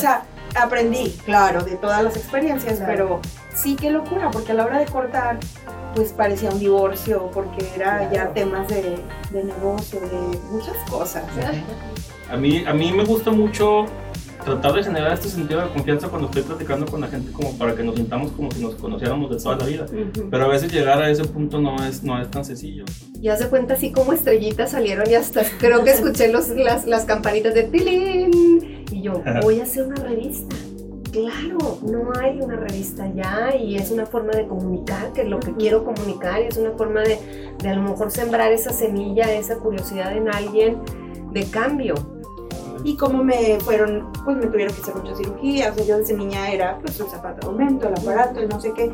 sea, aprendí, claro, de todas las experiencias, pero sí qué locura, porque a la hora de cortar, pues parecía un divorcio, porque era ya temas de, de, negocio, de muchas cosas. A mí, a mí me gusta mucho tratar de generar este sentido de confianza cuando estoy platicando con la gente como para que nos sintamos como si nos conociéramos de toda la vida. Pero a veces llegar a ese punto no es, no es tan sencillo. Y hace cuenta así como estrellitas salieron y hasta creo que escuché los, las, las campanitas de tilín. Y yo, voy a hacer una revista. Claro, no hay una revista ya y es una forma de comunicar, que es lo que quiero comunicar y es una forma de, de a lo mejor sembrar esa semilla, esa curiosidad en alguien de cambio. Y como me fueron, pues me tuvieron que hacer muchas cirugías, o sea, yo desde niña era pues el zapato de aumento, el aparato, el no sé qué,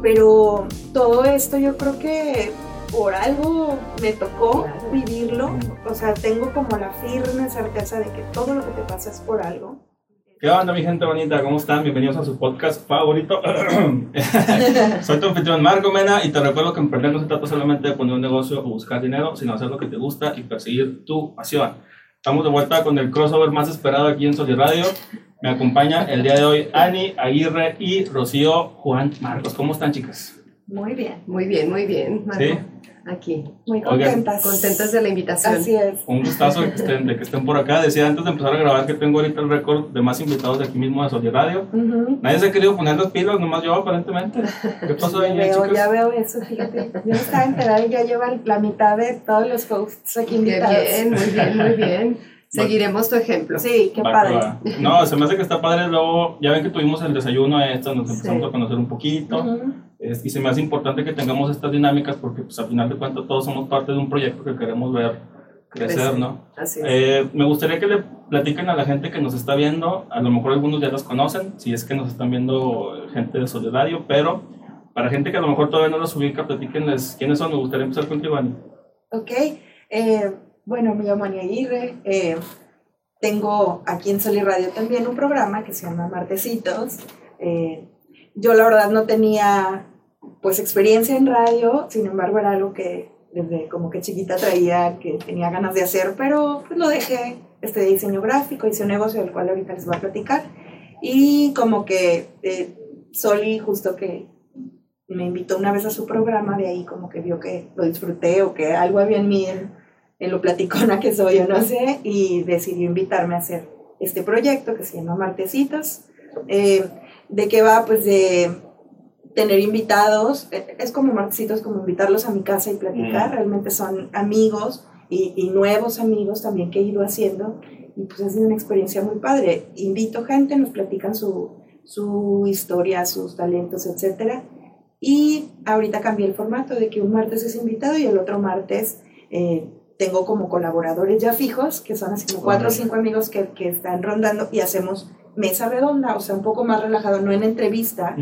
pero todo esto yo creo que por algo me tocó vivirlo, o sea, tengo como la firme certeza de que todo lo que te pasa es por algo. ¿Qué onda mi gente bonita? ¿Cómo están? Bienvenidos a su podcast favorito. Soy tu anfitrión Marco Mena y te recuerdo que emprender no se trata solamente de poner un negocio o buscar dinero, sino hacer lo que te gusta y perseguir tu pasión. Estamos de vuelta con el crossover más esperado aquí en Soli Radio. Me acompaña el día de hoy Ani Aguirre y Rocío Juan Marcos. ¿Cómo están, chicas? Muy bien. Muy bien, muy bien. ¿Sí? aquí. Muy contentas. contentas de la invitación. Así es. Un gustazo de que, estén, de que estén por acá. Decía antes de empezar a grabar que tengo ahorita el récord de más invitados de aquí mismo de Soli Radio. Nadie se ha querido poner los pilos, nomás yo aparentemente. ¿Qué pasó ahí, veo, chicas? Ya veo eso, fíjate. Yo estaba enterada y ya lleva la mitad de todos los hosts aquí invitados. Qué bien, muy bien, muy bien. Seguiremos tu ejemplo. Sí, qué padre. No, se me hace que está padre. Luego, ya ven que tuvimos el desayuno esto, nos empezamos a conocer un poquito. y se me hace importante que tengamos estas dinámicas porque, pues, al final de cuentas, todos somos parte de un proyecto que queremos ver crecer, ¿no? Así es. Eh, me gustaría que le platiquen a la gente que nos está viendo. A lo mejor algunos ya los conocen, si es que nos están viendo gente de Solidario, pero para gente que a lo mejor todavía no los ubica, platíquenles quiénes son. Me gustaría empezar contigo, Ani. Ok. Eh, bueno, me llamo Ania Aguirre. Eh, tengo aquí en Soli Radio también un programa que se llama Martecitos. Eh, yo la verdad no tenía pues experiencia en radio, sin embargo era algo que desde como que chiquita traía, que tenía ganas de hacer, pero pues lo dejé, este diseño gráfico, hice un negocio del cual ahorita les voy a platicar. Y como que eh, Soli justo que me invitó una vez a su programa, de ahí como que vio que lo disfruté o que algo había en mí lo platicona que soy o no sé, y decidió invitarme a hacer este proyecto que se llama Martecitos. Eh, ¿De qué va? Pues de tener invitados, eh, es como Martecitos, como invitarlos a mi casa y platicar, realmente son amigos y, y, nuevos amigos también que he ido haciendo, y pues ha sido una experiencia muy padre. Invito gente, nos platican su, su historia, sus talentos, etc. Y ahorita cambié el formato de que un martes es invitado y el otro martes... Eh, tengo como colaboradores ya fijos, que son así como cuatro o cinco amigos que, que, están rondando y hacemos mesa redonda, o sea, un poco más relajado, no en entrevista,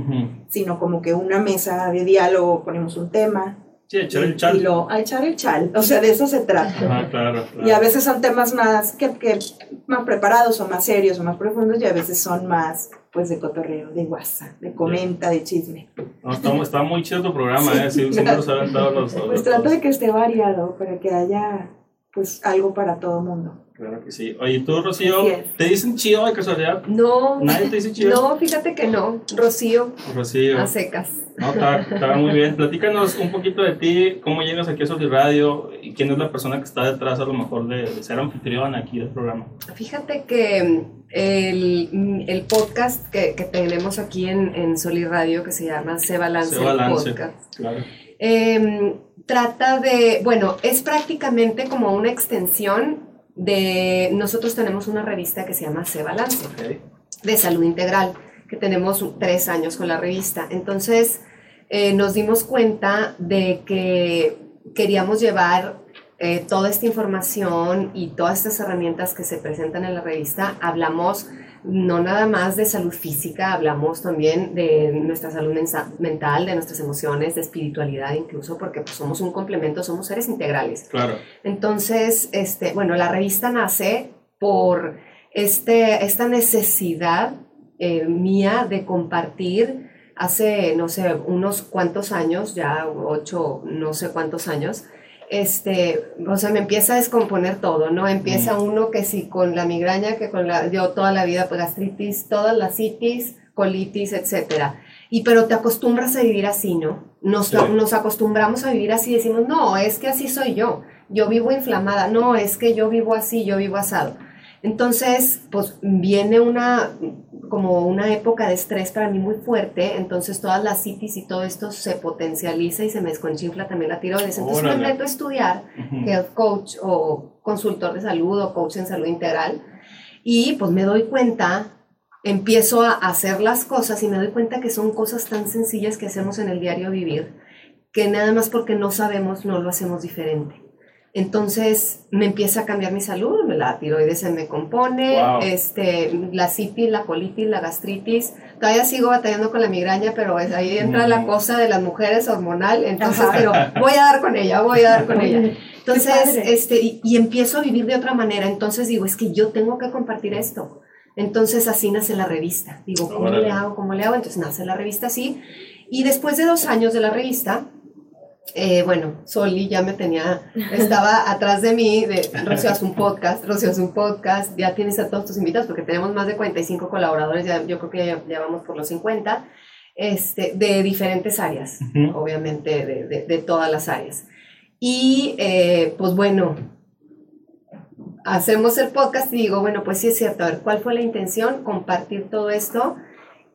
sino como que una mesa de diálogo, ponemos un tema. Sí, echar el chal. Y lo, a echar el chal, o sea, de eso se trata. Ah, claro, claro. Y a veces son temas más, que, que, más preparados o más serios o más profundos y a veces son más, pues, de cotorreo, de WhatsApp, de comenta, de chisme. No, está, está, muy chido tu programa, ¿eh? Sí, siempre nos dado los... Pues trato de que esté variado para que haya, pues, algo para todo el mundo. Claro que sí. Oye, tú, Rocío, ¿te dicen chido de casualidad? No. ¿Nadie te dice chido? No, fíjate que no. Rocío. Rocío. A secas. No, está, está, muy bien. Platícanos un poquito de ti, cómo llegas aquí a Soli Radio y quién es la persona que está detrás a lo mejor de, de ser anfitrión aquí del programa. Fíjate que el, el podcast que, que, tenemos aquí en, en Soli Radio, que se llama Se Balance, Se Balance Podcast, claro. eh, trata de, bueno, es prácticamente como una extensión de, nosotros tenemos una revista que se llama Se Balance, Okay. de salud integral, que tenemos tres años con la revista. Entonces, eh, nos dimos cuenta de que queríamos llevar eh, toda esta información y todas estas herramientas que se presentan en la revista. Hablamos no nada más de salud física, hablamos también de nuestra salud mental, de nuestras emociones, de espiritualidad incluso, porque pues, somos un complemento, somos seres integrales. Claro. Entonces, este, bueno, la revista nace por este, esta necesidad eh, mía de compartir hace, no sé, unos cuantos años, ya ocho, no sé cuántos años, este, o sea, me empieza a descomponer todo, ¿no? Empieza uno que si con la migraña, que con la, yo toda la vida, pues gastritis, todas las citis, colitis, etcétera. Y pero te acostumbras a vivir así, ¿no? Nos, Sí. nos acostumbramos a vivir así y decimos, no, es que así soy yo. Yo vivo inflamada. No, es que yo vivo así, yo vivo asado. Entonces, pues viene una, como una época de estrés para mí muy fuerte, entonces todas las citis y todo esto se potencializa y se me desconchinfla también la tiroides. Entonces me meto a estudiar health coach o consultor de salud o coach en salud integral y pues me doy cuenta, empiezo a hacer las cosas y me doy cuenta que son cosas tan sencillas que hacemos en el diario vivir que nada más porque no sabemos no lo hacemos diferente. Entonces me empieza a cambiar mi salud, la tiroides se me compone, Wow. este, la citis, la colitis, la gastritis. Todavía sigo batallando con la migraña, pero es- ahí entra la Mm. cosa de las mujeres hormonal, entonces, pero voy a dar con ella, voy a dar con ella. Entonces, este, y, y empiezo a vivir de otra manera. Entonces digo, es que yo tengo que compartir esto. Entonces así nace la revista. Digo, ¿cómo Órale. le hago? ¿Cómo le hago? Entonces nace la revista así. Y después de dos años de la revista, eh, bueno, Soli ya me tenía, estaba atrás de mí, de Rocío hace un podcast, Rocío hace un podcast, ya tienes a todos tus invitados porque tenemos más de 45 colaboradores, ya, yo creo que ya, ya vamos por los 50, este, de diferentes áreas, obviamente de, de- de todas las áreas. Y eh, pues bueno, hacemos el podcast y digo, bueno, pues sí es cierto, a ver, ¿cuál fue la intención? Compartir todo esto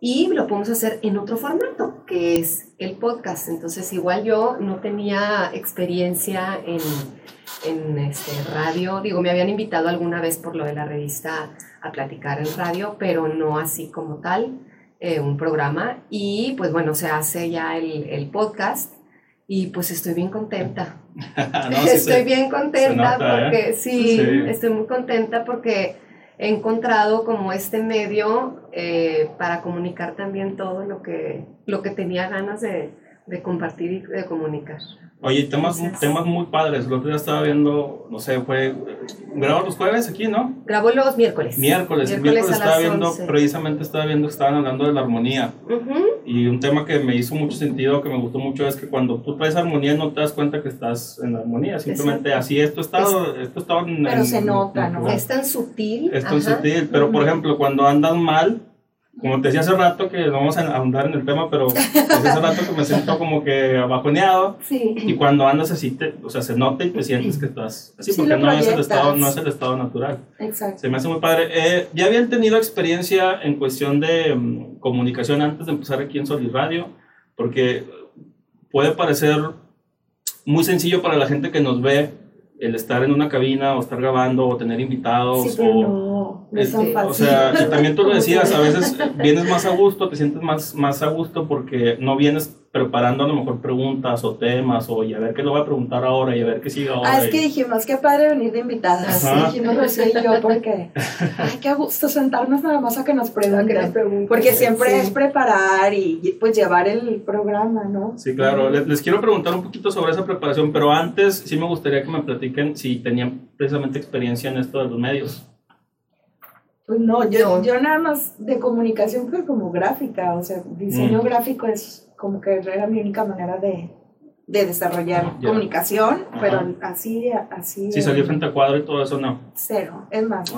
y lo podemos hacer en otro formato, que es el podcast. Entonces, igual yo no tenía experiencia en, en este, radio, digo, me habían invitado alguna vez por lo de la revista a platicar en radio, pero no así como tal, eh, un programa. Y pues bueno, se hace ya el, el podcast y pues estoy bien contenta. No, sí estoy se- bien contenta nota, ¿eh? porque sí, Sí. estoy muy contenta porque he encontrado como este medio eh, para comunicar también todo lo que, lo que tenía ganas de, de compartir y de comunicar. Oye, temas, Entonces- temas muy padres. El otro día estaba viendo, no sé, fue. Grabamos los jueves aquí, ¿no? Grabo los miércoles. Miércoles. Miércoles miércoles estaba viendo, 11. precisamente estaba viendo que estaban hablando de la armonía. Ujú, Y un tema que me hizo mucho sentido, que me gustó mucho, es que cuando tú traes armonía no te das cuenta que estás en armonía. Simplemente Exacto. así es tu estado. Es estado en- Pero en- se nota, ¿no? Es tan sutil. Es tan ajá. sutil, pero por ejemplo, cuando andas mal, como te decía hace rato, que no vamos a ahondar en el tema, pero hace rato que me siento como que abajoneado, Sí. y cuando andas así, te, o sea, se nota y te sientes que estás así, Sí, porque no es, el estado, no es el estado natural. Exacto. Se me hace muy padre. Eh, ¿Ya habían tenido experiencia en cuestión de mm, comunicación antes de empezar aquí en Solid Radio? Porque puede parecer muy sencillo para la gente que nos ve el estar en una cabina o estar grabando o tener invitados Sí, pero o... no, no es Eh, fácil. O sea, también tú lo decías, a veces vienes más a gusto, te sientes más, más a gusto porque no vienes preparando a lo mejor preguntas o temas o y a ver qué le voy a preguntar ahora y a ver qué sigue ahora. Ah, es y- que dijimos, qué padre venir de invitadas. Ajá. Dijimos Rocío y yo, porque, ay, qué gusto sentarnos nada más a que nos A que nos pregunten. Porque siempre Sí. es preparar y pues llevar el programa, ¿no? Sí, claro. Les, les quiero preguntar un poquito sobre esa preparación, pero antes sí me gustaría que me platiquen si tenían precisamente experiencia en esto de los medios. Pues no, yo, No. yo nada más de comunicación fue como gráfica, o sea, diseño Mm. gráfico es como que era mi única manera de, de desarrollar comunicación, Ajá. pero así, así. Si salir frente a cuadro y todo eso, no. Cero. Es más,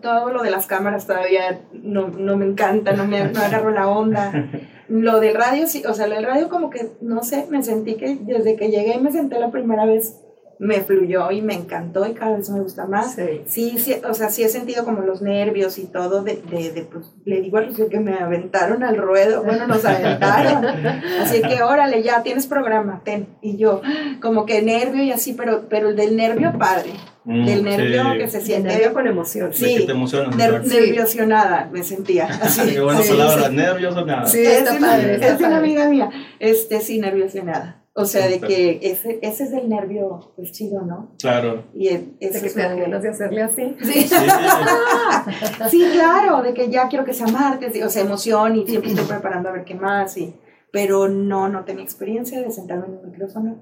todo lo de las cámaras todavía no, no me encanta, no me no agarro la onda. Lo del radio, sí, o sea, lo del radio como que, no sé, me sentí que desde que llegué y me senté la primera vez, me fluyó y me encantó y cada vez me gusta más. Sí. Sí, sí, o sea, sí he sentido como los nervios y todo de, de, de, pues, le digo a Rocío que me aventaron al ruedo, bueno, nos aventaron, así que órale, ya tienes programa, ten, y yo, como que nervio y así, pero, pero el del nervio padre, Mm, del nervio sí. que se siente, nervio con emoción. Sí. que te emocionas. ner- nerviosionada me sentía, así. Qué buena Sí, palabra, sí. nervioso, nada. Sí, es está una, padre, está es una amiga mía, este, sí, nerviosionada. O sea, de que ese, ese es el nervio, pues chido, ¿no? Claro. Y el- De eso que es te que- ganas de hacerle así. Sí. Sí, Sí, claro, de que ya quiero que sea martes, o sea, emoción y siempre estoy preparando a ver qué más, y, pero no, no tenía experiencia de sentarme en un micrófono,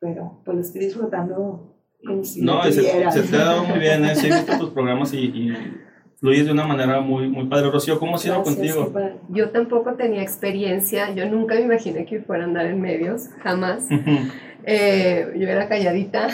pero pues lo estoy disfrutando como si no, se, se te ha dado muy bien, ¿eh? Sí, he visto tus programas y, y fluyes de una manera muy, muy padre. Rocío, ¿cómo ha sido contigo? Yo tampoco tenía experiencia, yo nunca me imaginé que fuera a andar en medios, jamás. Eh, yo era calladita.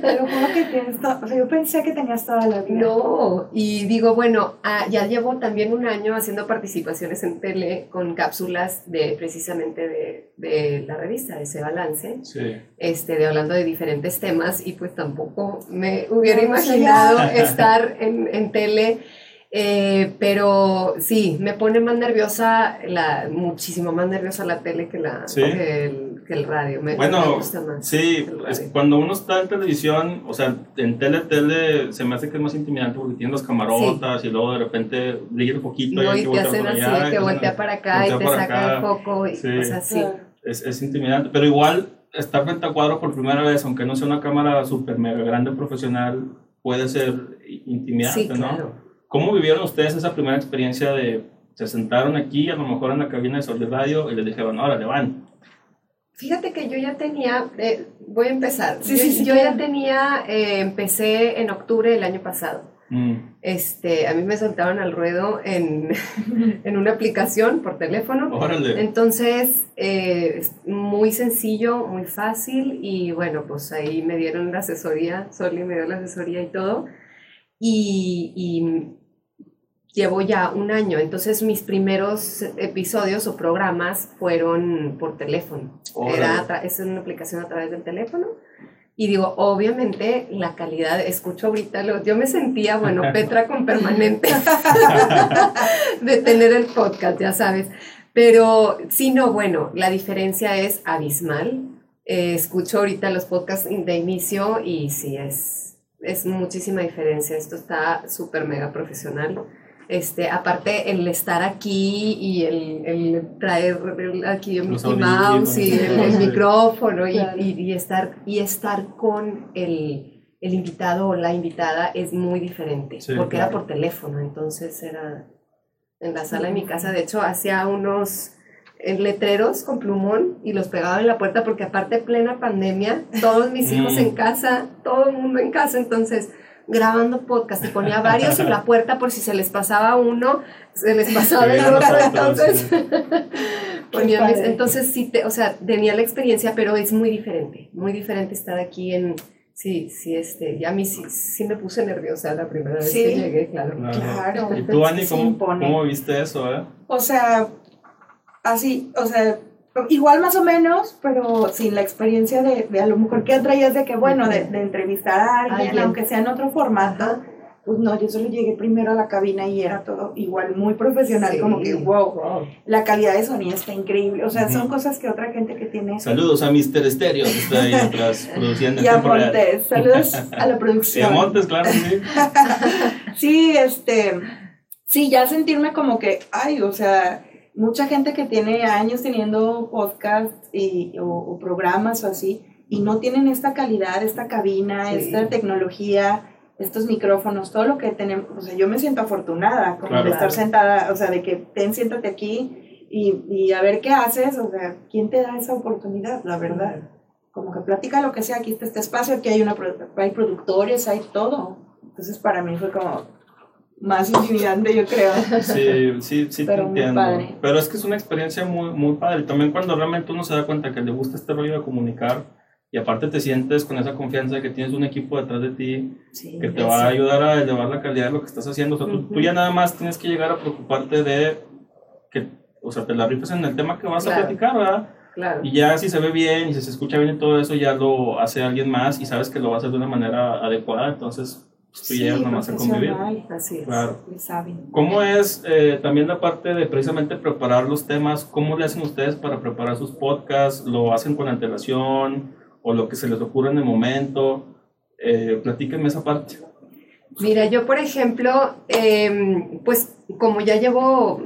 Pero como que tienes todo, o sea, yo pensé que tenías toda la vida. No, y digo, bueno, ah, ya llevo también un año haciendo participaciones en tele con cápsulas de precisamente de, de la revista, de ese balance, Sí. este, de hablando de diferentes temas, y pues tampoco me hubiera No, imaginado estar en, en tele. Eh, pero sí, me pone más nerviosa, la, muchísimo más nerviosa la tele que, la, Sí. que, el, que el radio. Me, me Bueno, gusta más. sí, es- cuando uno está en televisión, o sea, en tele, tele, se me hace que es más intimidante porque tienen las camarotas y luego de repente brilla el poquito No, y que te hacen así, allá, que voltea para acá y te saca el foco, y, Sí. sí. Claro. Es, es intimidante, pero igual estar frente a cuadro por primera vez, aunque no sea una cámara súper mega grande profesional, puede ser intimidante, Sí, ¿no? ¿Cómo vivieron ustedes esa primera experiencia de se sentaron aquí, a lo mejor en la cabina de Sol de Radio, y les dijeron, órale, van? Fíjate que yo ya tenía, eh, voy a empezar. Sí, yo sí, sí, yo ya tenía, eh, empecé en octubre del año pasado. Mm, Este, a mí me soltaron al ruedo en, en una aplicación por teléfono. órale. Entonces, eh, es muy sencillo, muy fácil y bueno, pues ahí me dieron la asesoría, Soli me dio la asesoría y todo. Y, y llevo ya un año, entonces mis primeros episodios o programas fueron por teléfono. Era es una aplicación a través del teléfono. Y digo, obviamente la calidad, escucho ahorita, lo- yo me sentía, bueno, Petra con permanente de tener el podcast, ya sabes. Pero sí, no, bueno, la diferencia es abismal. Eh, escucho ahorita los podcasts de inicio y sí, es, es muchísima diferencia. Esto está súper mega profesional. Este, aparte, el estar aquí y el, el traer el- aquí el Mickey Mouse y el, el micrófono y, Claro. y- y estar, y estar con el, el invitado o la invitada es muy diferente, Sí, porque claro. era por teléfono, entonces era en la sala de mi casa. De hecho, hacía unos eh, letreros con plumón y los pegaba en la puerta porque aparte plena pandemia, todos mis hijos Mm. en casa, todo el mundo en casa, entonces grabando podcast y ponía varios en la puerta por si se les pasaba uno, se les pasaba el otro, entonces ponía mis- entonces sí, te, o sea, tenía la experiencia, pero es muy diferente, muy diferente estar aquí en, sí, sí, este, ya a mí sí, sí me puse nerviosa la primera vez Sí. que llegué, claro. Claro. ¿Y tú, Ani, Se cómo, cómo viste eso, eh? O sea, así, o sea, igual más o menos, pero sin la experiencia de, de a lo mejor que traías de que, bueno, de, de entrevistar a alguien, Alguien. aunque sea en otro formato. Ajá. Pues no, yo solo llegué primero a la cabina y era todo igual muy profesional, Sí. como que wow, Wow. la calidad de sonido está increíble. O sea, son cosas que otra gente que tiene. Saludos a Mr. Stereo, que está ahí atrás produciendo en Y a. Montes, saludos a la Y a producción. Montes, claro, sí. Sí, este, sí, ya sentirme como que, ay, o sea, mucha gente que tiene años teniendo podcasts y, o, o programas o así, y no tienen esta calidad, esta cabina, Sí. esta tecnología, estos micrófonos, todo lo que tenemos, o sea, yo me siento afortunada como Claro. de estar sentada, o sea, de que ten, siéntate aquí y, y a ver qué haces, o sea, ¿quién te da esa oportunidad, la verdad? Como que platica lo que sea, aquí está este espacio, aquí hay, una, hay productores, hay todo. Entonces para mí fue como más intimidante, yo creo. Sí, sí, sí te Pero muy entiendo. padre. Pero es que es una experiencia muy, muy padre. También cuando realmente uno se da cuenta que le gusta este rollo de comunicar y aparte te sientes con esa confianza de que tienes un equipo detrás de ti Sí, que te va a ayudar a elevar la calidad de lo que estás haciendo. O sea, tú, tú Ujú. ya nada más tienes que llegar a preocuparte de que, o sea, te la rifes en el tema que vas a Claro. platicar, ¿verdad? Claro. Y ya si se ve bien y si se escucha bien y todo eso, ya lo hace alguien más y sabes que lo va a hacer de una manera adecuada, entonces tú sí, llegas nomás a convivir. Así es. Claro. ¿Cómo es eh, también la parte de precisamente preparar los temas? ¿Cómo le hacen ustedes para preparar sus podcasts? ¿Lo hacen con antelación o lo que se les ocurre en el momento? Eh, platíquenme esa parte. Mira, yo por ejemplo, em, pues como ya llevo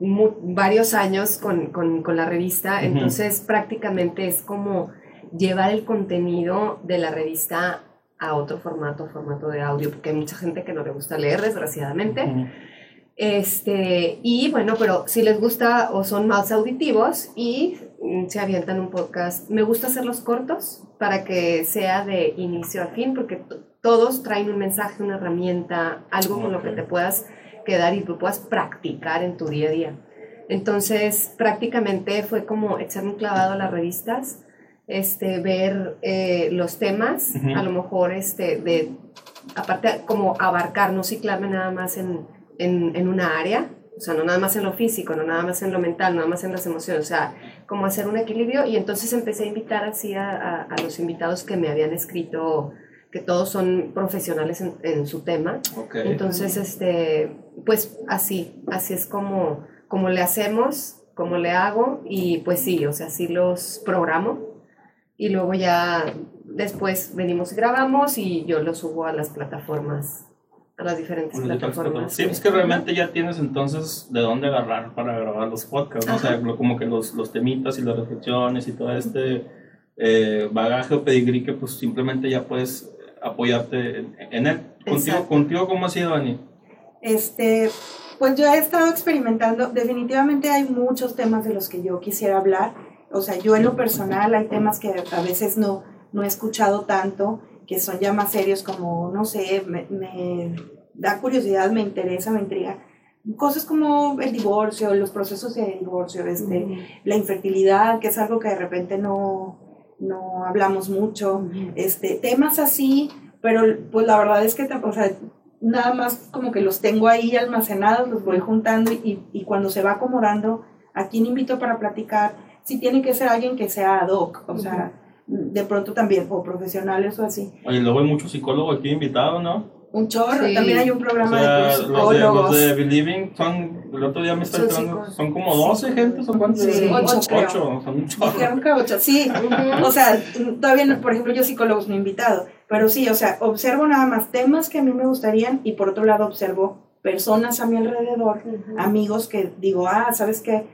varios años con, con- con la revista, Ujú. entonces prácticamente es como llevar el contenido de la revista a otro formato, formato de audio, porque hay mucha gente que no le gusta leer, desgraciadamente. Ujú. Este, y bueno, pero si les gusta o son más auditivos y mm, se avientan un podcast, me gusta hacerlos cortos para que sea de inicio a fin, porque todos traen un mensaje, una herramienta, algo con lo que te puedas quedar y tú puedas practicar en tu día a día. Entonces, prácticamente fue como echarme un clavado a las revistas este, ver eh, los temas, a lo mejor, este, de, aparte, como abarcar, no ciclarme nada más en, en, en una área, o sea, no nada más en lo físico, no nada más en lo mental, nada más en las emociones, o sea, como hacer un equilibrio. Y entonces empecé a invitar así a, a- a los invitados que me habían escrito, que todos son profesionales en, en su tema, entonces, este, pues así, así es como, como le hacemos, como le hago y pues sí, o sea, así los programo y luego ya después venimos y grabamos y yo los subo a las plataformas, a las diferentes Bueno, plataformas. Sí, es que realmente ya tienes entonces de dónde agarrar para grabar los podcasts, ¿no? O sea, lo- como que los, los temitas y las reflexiones y todo este eh, bagaje o pedigrí que pues simplemente ya puedes apoyarte en, en él. Contigo, contigo, ¿cómo ha sido, Dani? Este, pues yo he estado experimentando, definitivamente hay muchos temas de los que yo quisiera hablar, o sea, yo en lo personal hay temas que a veces no, no he escuchado tanto, que son ya más serios como, no sé, me, me da curiosidad, me interesa, me intriga. Cosas como el divorcio, los procesos de divorcio, este, Ujú. la infertilidad, que es algo que de repente no, no hablamos mucho, este, temas así, pero pues la verdad es que, o sea, nada más como que los tengo ahí almacenados, los voy juntando y, y cuando se va acomodando, ¿a quién invito para platicar? Si tiene que ser alguien que sea ad hoc, o sea, de pronto también, o profesionales o así. Oye, luego hay muchos psicólogos aquí invitados, ¿no? Un chorro, Sí. también hay un O programa sea, de los de, psicólogos. los de Believing son, el otro día me está Son entrando, psicólogos. son como 12 gente, ¿son cuántos? Sí, ocho, ocho, creo. son un chorro. Dijeron que ocho, sí. O sea, todavía, no- por ejemplo, yo psicólogos no he invitado, pero sí, o sea, observo nada más temas que a mí me gustarían y por otro lado observo personas a mi alrededor, Ujú. amigos que digo, ah, ¿sabes qué?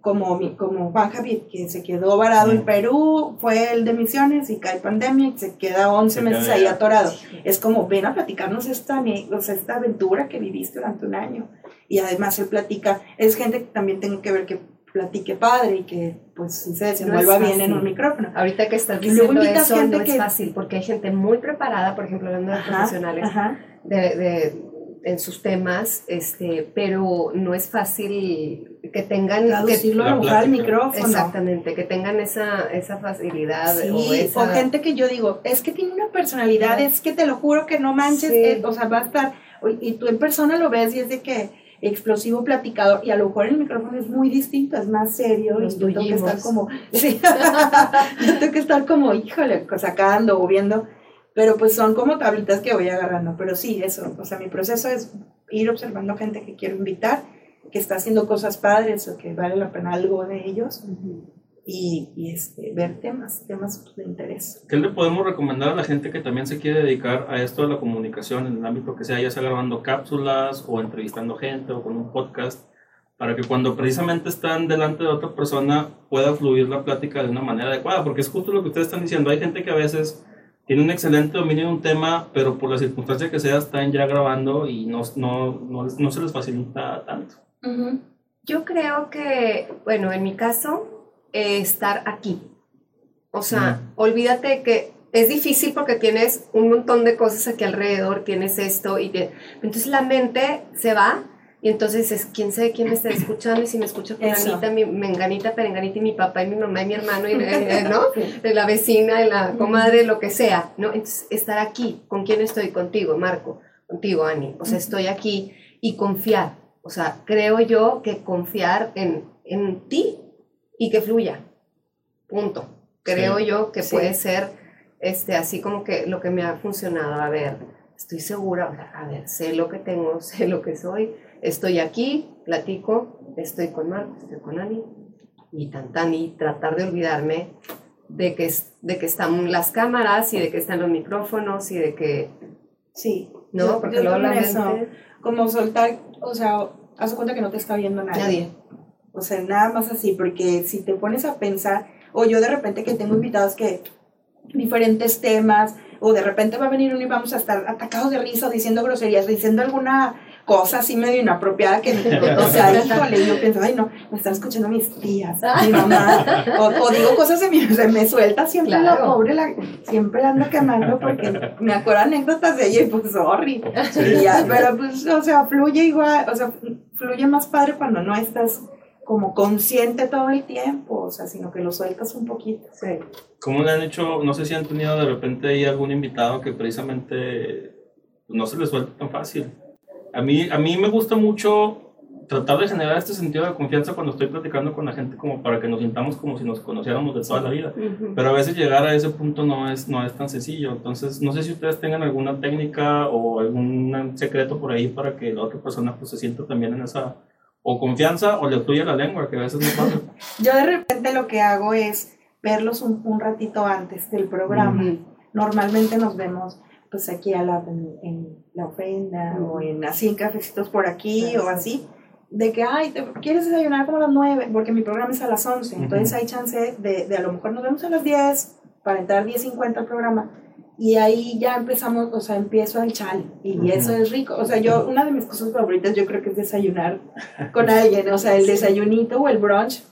Como, mi- como Juan Javier, que se quedó varado en Mm. Perú, fue el de misiones y cae pandemia y se queda 11 Se meses queda ahí atorado. Es como, ven a platicarnos esta, esta aventura que viviste durante un año. Y además él platica, es gente que también tengo que ver que platique padre y que pues sí se desenvuelva bien en un micrófono. Ahorita que estás Y luego diciendo eso, gente no es que- fácil, porque hay gente muy preparada, por ejemplo, hablando de Ajá, profesionales, ajá. de, de- en sus temas, este, pero no es fácil que tengan... que- a al plática. micrófono. exactamente, que tengan esa, esa facilidad Sí, o esa... o gente que yo digo, es que tiene una personalidad, es que te lo juro que no manches, Sí. eh, o sea, va a estar, y tú en persona lo ves y es de que explosivo platicador, y a lo mejor el micrófono es muy distinto, es más serio, Nos y yo tengo que estar como, sí, yo tengo que estar como, híjole, sacando o viendo, pero pues son como tablitas que voy agarrando, pero sí, eso, o sea, mi proceso es ir observando gente que quiero invitar, que está haciendo cosas padres o que vale la pena algo de ellos, y, y, este, ver temas, temas de interés. ¿Qué le podemos recomendar a la gente que también se quiere dedicar a esto de la comunicación en el ámbito que sea, ya sea grabando cápsulas o entrevistando gente o con un podcast, para que cuando precisamente están delante de otra persona pueda fluir la plática de una manera adecuada? Porque es justo lo que ustedes están diciendo. Hay gente que a veces tiene un excelente dominio de un tema, pero por la circunstancia que sea están ya grabando y no, no, no, no se les facilita tanto. Yo creo que, bueno, en mi caso, eh, estar aquí. O sea, olvídate que es difícil porque tienes un montón de cosas aquí alrededor, tienes esto y te- entonces la mente se va y entonces es quién sabe quién me está escuchando y si me escucha fulanita, mi menganita, perenganita y mi papá y mi mamá y mi hermano y eh, ¿no? de la vecina, de la comadre, lo que sea, ¿no? Entonces, estar aquí, ¿con quién estoy? Contigo, Marco, contigo, Ani. O sea, estoy aquí y confiar. O sea, creo yo que confiar en, en ti y que fluya. Punto. Creo Sí. yo que Sí. puede ser este, así como que lo que me ha funcionado. A ver, estoy segura, a ver, sé lo que tengo, sé lo que soy, estoy aquí, platico, estoy con Marco, estoy con Ani y tan tan y tratar de olvidarme de que, de que están las cámaras y de que están los micrófonos y de que, Sí. ¿no? Yo- Porque yo luego la eso. Como soltar, o sea, haz cuenta que no te está viendo nadie. Nadie. O sea, nada más así, porque si te pones a pensar, o yo de repente que tengo invitados que diferentes temas, o de repente va a venir uno y vamos a estar atacados de risa, diciendo groserías, diciendo alguna cosa así medio inapropiada que, o sea, híjole, yo pienso, ay no, me están escuchando mis tías, mi mamá, o, o digo cosas de mi, se me suelta siempre la Claro. pobre, la, siempre la ando quemando porque me acuerdo anécdotas de ella y pues sorry, y ya, pero pues, o sea, fluye igual, o sea, fluye más padre cuando no estás como consciente todo el tiempo, o sea, sino que lo sueltas un poquito. Sí. ¿Cómo le han hecho, no sé si han tenido de repente ahí algún invitado que precisamente no se le suelta tan fácil? A mí, a mí me gusta mucho tratar de generar este sentido de confianza cuando estoy platicando con la gente como para que nos sintamos como si nos conociéramos de toda la vida. Ujú. Pero a veces llegar a ese punto no es, no es tan sencillo. Entonces, no sé si ustedes tengan alguna técnica o algún secreto por ahí para que la otra persona pues, se sienta también en esa o confianza o le fluya la lengua, que a veces no pasa. Yo de repente lo que hago es verlos un, un ratito antes del programa. Ujú. Normalmente nos vemos pues aquí a la, en, en la ofrenda o en así en cafecitos por aquí Claro, o sí. así. De que, ay, ¿te quieres desayunar como a las 9? Porque mi programa es a las 11. Entonces Ujú. hay chance de, de a lo mejor nos vemos a las 10 para entrar 10.50 al programa. Y ahí ya empezamos, o sea, empiezo el chal. Y Ujú. eso es rico. O sea, yo, una de mis cosas favoritas yo creo que es desayunar con alguien. O sea, el desayunito o el brunch,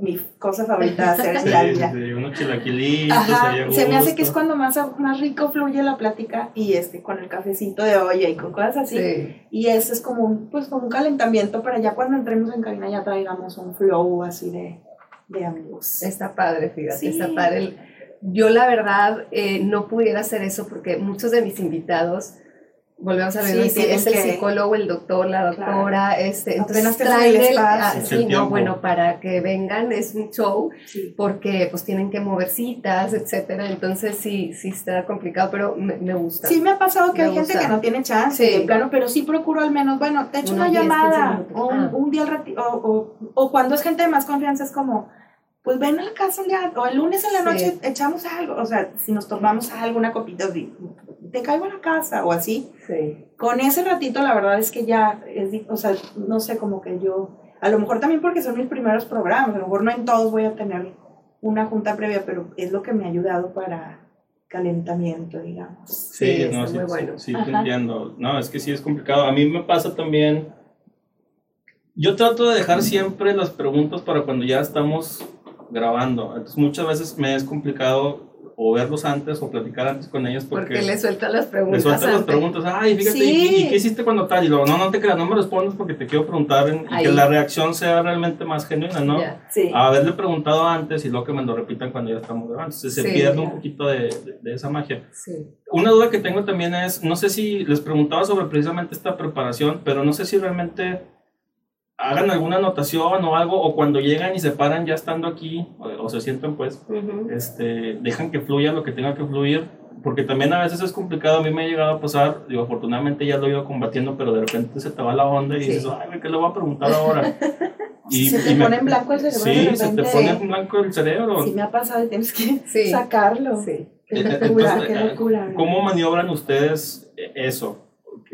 mi cosa favorita de hacer en la vida. sí, unos chilaquilitos. Ajá, se me hace que es cuando más, más rico fluye la plática y este con el cafecito de olla y con cosas así. Sí. Y eso es como un, pues como un calentamiento para ya cuando entremos en cabina ya traigamos un flow así de, de amigos. Está padre, fíjate, Sí. está padre. Yo la verdad eh, no pudiera hacer eso porque muchos de mis invitados, volvemos a ver, Sí, es, tienen es el que- psicólogo, el doctor, la doctora, este, entonces traen el el, espacio. ah, sí, el no, bueno, para que vengan es un show Sí. porque pues tienen que mover citas, etcétera, entonces sí, sí está complicado, pero me, me gusta. Sí, me ha pasado que Me hay gente que no tiene chance, Sí. de plano, pero sí procuro al menos, bueno, te echo una 10, 15 llamada, o un, Ah. un día al ratito, o, o, o cuando es gente de más confianza es como, pues ven a la casa un día, o el lunes en la Sí. noche echamos algo, o sea, si nos tomamos algo, una copita, te caigo a la casa, o así. Sí. Con ese ratito, la verdad es que ya, es, o sea, no sé, como que yo, a lo mejor también porque son mis primeros programas, a lo mejor no en todos voy a tener una junta previa, pero es lo que me ha ayudado para calentamiento, digamos. Sí, Sí, no, sí, muy sí, bueno. sí, te entiendo. No, es que sí es complicado. A mí me pasa también. Yo trato de dejar siempre las preguntas para cuando ya estamos grabando. Entonces, muchas veces me es complicado o verlos antes o platicar antes con ellos porque, Porque le suelta las preguntas. sueltan las antes. preguntas. Ay, fíjate, Sí. ¿y, y qué hiciste cuando tal? Y luego, no, no te creas, no me respondas porque te quiero preguntar en- y que la reacción sea realmente más genuina, ¿no? Ya. Sí. haberle preguntado antes y luego que me lo repitan cuando ya estamos grabando. Entonces se Sí, pierde un claro. poquito de, de- de esa magia. Sí. Una duda que tengo también es, no sé si les preguntaba sobre precisamente esta preparación, pero no sé si realmente hagan alguna anotación o algo, o cuando llegan y se paran ya estando aquí, o, o se sientan pues, Ujú. este, dejan que fluya lo que tenga que fluir, porque también a veces es complicado, a mí me ha llegado a pasar, digo, afortunadamente ya lo he ido combatiendo, pero de repente se te va la onda y Sí. dices, ay, ¿qué le voy a preguntar ahora? se te me- pone en blanco el cerebro. Sí, se te pone en blanco el cerebro. Sí, me ha pasado y tienes que Sí. sacarlo. Sí. Qué Eh, locura, entonces, qué eh, locura. ¿Cómo maniobran ustedes eh, eso?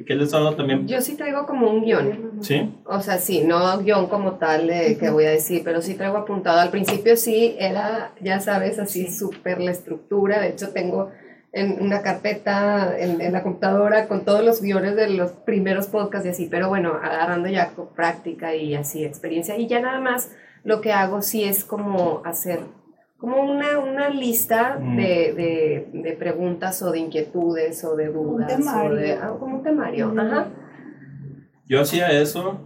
¿Qué- ¿Qué les ha dado también? Yo sí traigo como un guion. ¿Sí? O sea, sí, no guion como tal eh, que voy a decir, pero sí traigo apuntado. Al principio sí era, ya sabes, así súper la estructura. De hecho, tengo en una carpeta en, en la computadora con todos los guiones de los primeros podcasts y así. Pero bueno, agarrando ya práctica y así experiencia. Y ya nada más lo que hago sí es como hacer como una, una lista Mm. de, de, de preguntas o de inquietudes o de dudas. o temario. de- ah, como un temario. Ajá. Yo hacía eso.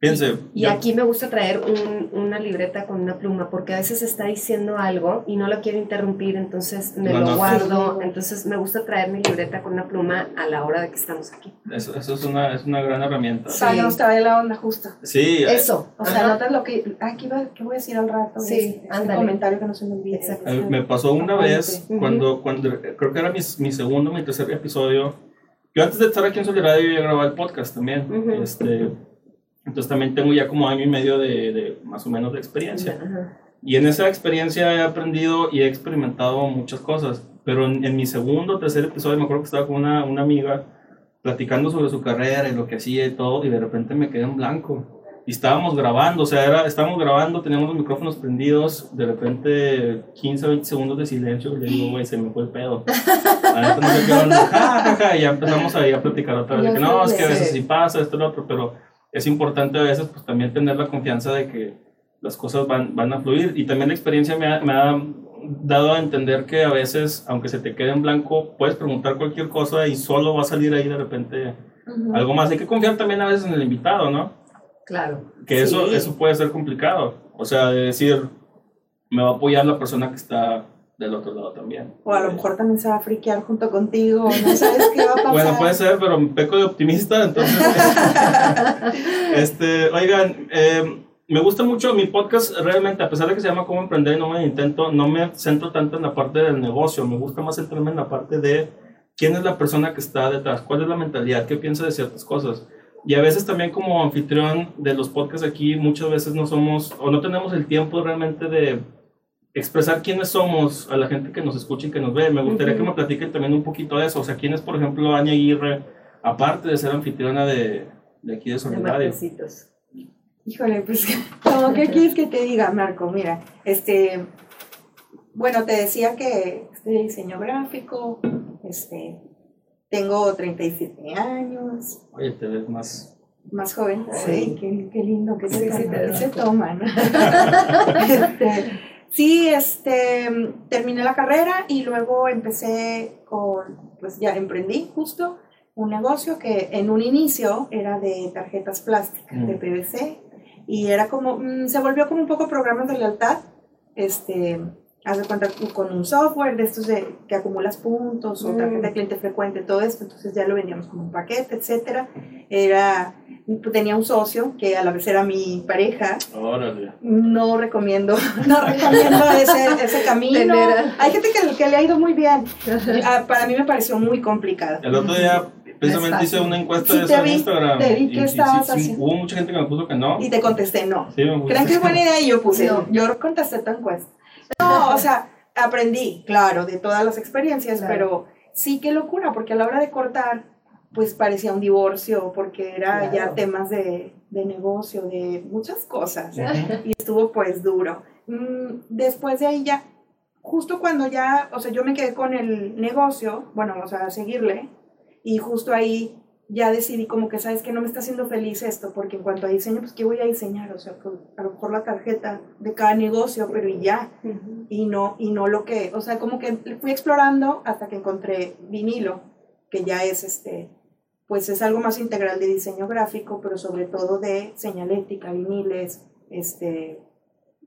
Fíjense. Y yo- aquí me gusta traer un- una libreta con una pluma, porque a veces está diciendo algo y no lo quiero interrumpir, entonces me No, lo no. guardo. Sí. Entonces me gusta traer mi libreta con una pluma a la hora de que estamos aquí. Eso, eso es, una, es una gran herramienta. Sí. Para vaya la onda justo. Sí, eh, Eso. O sea, notas lo que. Aquí va, ¿qué voy a decir al rato? Sí, Este- este comentario que no se me olvide. Exacto. a mí me pasó una vez Ujú. cuando, cuando creo que era mi, mi segundo, mi tercer episodio. Yo antes de estar aquí en Sol Radio yo grababa el podcast también. Ujú. este, entonces también tengo ya como año y medio de, de más o menos de experiencia. Ajá. Y en esa experiencia he aprendido y he experimentado muchas cosas. Pero en, en mi segundo o tercer episodio me acuerdo que estaba con una, una amiga platicando sobre su carrera y lo que hacía y todo, y de repente me quedé en blanco. Y estábamos grabando, o sea, era, estábamos grabando, teníamos los micrófonos prendidos, de repente 15 o 20 segundos de silencio, y le digo, güey, se me fue el pedo. Neta no onda, ja, ja, ja, y ya empezamos ahí a platicar otra vez, de que no, es que a veces sí pasa, esto y lo otro, pero es importante a veces pues también tener la confianza de que las cosas van, van a fluir. Y también la experiencia me ha, me ha dado a entender que a veces, aunque se te quede en blanco, puedes preguntar cualquier cosa y solo va a salir ahí de repente algo más. Hay que confiar también a veces en el invitado, ¿no? Claro. Que eso, eso puede ser complicado. O sea, de decir, me va a apoyar la persona que está del otro lado también. O a lo mejor también se va a friquear junto contigo, no sabes qué va a pasar. Bueno, puede ser, pero me peco de optimista, entonces. este, oigan, eh, me gusta mucho mi podcast, realmente, a pesar de que se llama Cómo Emprender y no me intento, no me centro tanto en la parte del negocio, me gusta más centrarme en la parte de quién es la persona que está detrás, cuál es la mentalidad, qué piensa de ciertas cosas. Y a veces también como anfitrión de los podcasts aquí, muchas veces no somos o no tenemos el tiempo realmente de expresar quiénes somos a la gente que nos escucha y que nos ve. Me gustaría que me platiquen también un poquito de eso. O sea, quién es, por ejemplo, Anya Aguirre, aparte de ser anfitriona de, de aquí de Soledad. Híjole, pues, ¿cómo qué quieres que te diga, Marco? Mira, este, bueno, te decía que estudié diseño gráfico, este, tengo 37 años, Oye, te ves más... más joven. Sí. Ay, qué, qué lindo que se, Sí, sí, que se toman. Este, sí, este, terminé la carrera y luego empecé con, pues ya emprendí justo un negocio que en un inicio era de tarjetas plásticas, de Mm. PVC, y era como, mm, se volvió como un poco programas de lealtad, este, haz de cuenta con un software de estos de, que acumulas puntos o Mm. tarjeta de cliente frecuente, todo esto, entonces ya lo vendíamos como un paquete, etcétera. Era, tenía un socio que a la vez era mi pareja, Órale. no recomiendo, no recomiendo ese, ese camino. Tener- Hay gente que, que le ha ido muy bien. Ah, Para mí me pareció muy complicado. El otro día precisamente Exacto. hice una encuesta Sí, de eso en Instagram. te vi y- que y sí, estabas sí, haciendo. hubo mucha gente que me puso que no. Y te contesté no. Sí, me ¿Creen que es buena idea? Y yo puse, No. yo contesté tu encuesta. No, o sea, aprendí, claro, de todas las experiencias, Claro. pero sí, qué locura, porque a la hora de cortar, pues parecía un divorcio, porque era ya temas de, de negocio, de muchas cosas. Y estuvo pues duro. Mm, Después de ahí ya, justo cuando ya, o sea, yo me quedé con el negocio, bueno, o sea, seguirle, y justo ahí ya decidí como que, ¿sabes que No me está haciendo feliz esto, porque en cuanto a diseño, pues, ¿qué voy a diseñar? O sea, pues, a lo mejor la tarjeta de cada negocio, pero y ya, y no, y no lo que, o sea, como que fui explorando hasta que encontré vinilo, que ya es este, pues es algo más integral de diseño gráfico, pero sobre todo de señalética, viniles, este,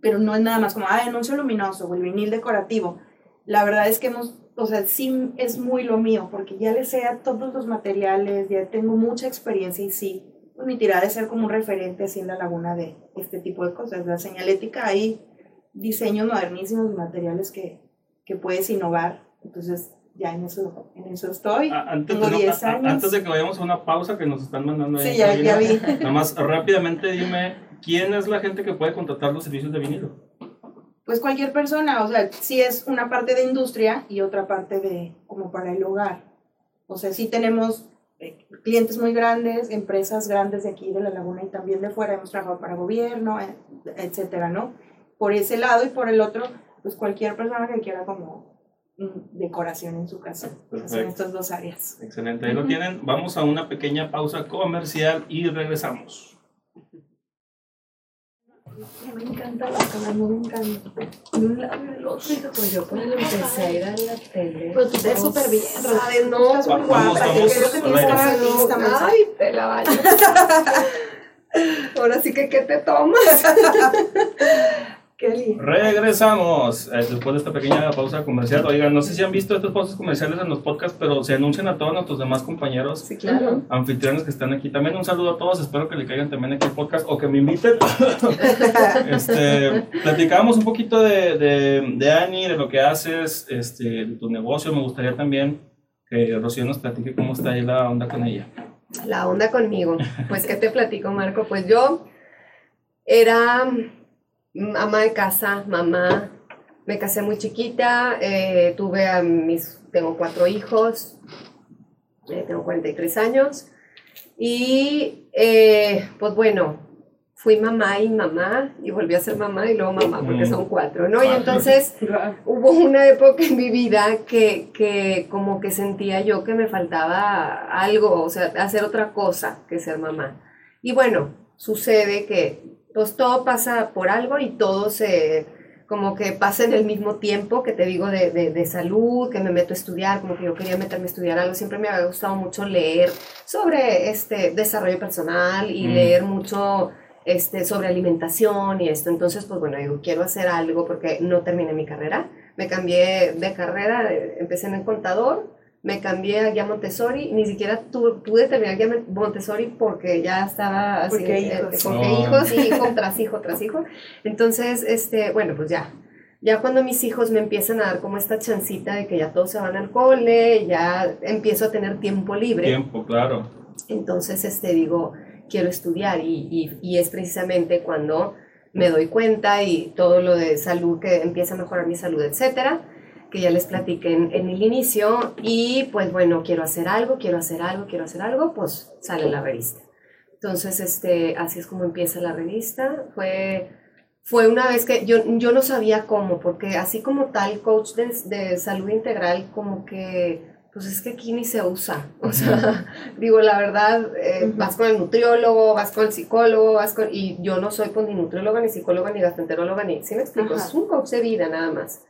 pero no es nada más como, ah, anuncio luminoso o el vinil decorativo. La verdad es que hemos, o sea, sí es muy lo mío, porque ya le sé a todos los materiales, ya tengo mucha experiencia y sí, pues mi tirada es ser como un referente así en la laguna de este tipo de cosas. La señalética hay diseños modernísimos y materiales que, que puedes innovar, entonces ya en eso, en eso estoy. A- Antes, Tengo de, no- 10 a- a- años. antes de que vayamos a una pausa que nos están mandando ahí Sí, ya, ya vi. Nada más rápidamente dime, ¿quién es la gente que puede contratar los servicios de vinilo? Pues cualquier persona, o sea, sí es una parte de industria y otra parte de como para el hogar. O sea, sí tenemos eh, clientes muy grandes, empresas grandes de aquí de la laguna y también de fuera, hemos trabajado para gobierno, eh, etcétera, ¿no? Por ese lado y por el otro, pues cualquier persona que quiera como mm, decoración en su casa. Perfecto. estas dos áreas. Excelente, ahí lo tienen. Vamos a una pequeña pausa comercial y regresamos. Me encanta la cara, me encanta. De un lado y del otro. Pues yo cuando empecé a ir a la tele. Pero tú te ves súper bien, sabes, no, estás muy guapa, creo que tienes cara. Ay, te la baño. Ahora sí que, ¿qué te tomas? Qué lindo. Regresamos eh, después de esta pequeña pausa comercial. Oigan, no sé si han visto estas pausas comerciales en los podcasts, pero se anuncian a todos nuestros demás compañeros Sí, claro. anfitriones que están aquí. También un saludo a todos, espero que le caigan también aquí al podcast o que me inviten. este, platicábamos un poquito de, de, de Ani, de lo que haces, este, de tu negocio. Me gustaría también que Rocío nos platique cómo está ahí la onda con ella. La onda conmigo. Pues, ¿qué te platico, Marco? Pues yo era ama de casa, mamá. Me casé muy chiquita, eh, tuve a mis, tengo cuatro hijos, eh, tengo 43 años. Y eh, pues bueno, fui mamá y mamá, y volví a ser mamá y luego mamá, porque Mm. son cuatro, ¿no? Y entonces hubo una época en mi vida que, que como que sentía yo que me faltaba algo, o sea, hacer otra cosa que ser mamá. Y bueno, sucede que pues todo pasa por algo y todo se como que pasa en el mismo tiempo que te digo de, de, de salud, que me meto a estudiar, como que yo quería meterme a estudiar algo, siempre me había gustado mucho leer sobre este desarrollo personal y Mm. leer mucho este, sobre alimentación y esto. Entonces, pues bueno, digo, quiero hacer algo porque no terminé mi carrera. Me cambié de carrera, eh, empecé en el contador, me cambié a guía Montessori, ni siquiera tu, pude terminar guía Montessori porque ya estaba así, Porque eh, hijos. porque No. hijos y hijo tras hijo tras hijo. Entonces, este, bueno, pues ya. Ya cuando mis hijos me empiezan a dar como esta chancita de que ya todos se van al cole, ya empiezo a tener tiempo libre. Tiempo, claro. Entonces, este, digo, quiero estudiar y, y- y es precisamente cuando me doy cuenta y todo lo de salud, que empieza a mejorar mi salud, etcétera, que ya les platiqué en, en el inicio y pues bueno, quiero hacer algo, quiero hacer algo, quiero hacer algo, pues sale la revista. Entonces, este, así es como empieza la revista. Fue, fue una vez que yo, yo no sabía cómo, porque así como tal coach de, de salud integral, como que, pues es que aquí ni se usa. O sea, digo, la verdad, eh, vas con el nutriólogo, vas con el psicólogo, vas con, y yo no soy pues, ni nutrióloga, ni psicóloga, ni gastroenteróloga, ni, ¿sí me explico? Ajá. Es un coach de vida nada más.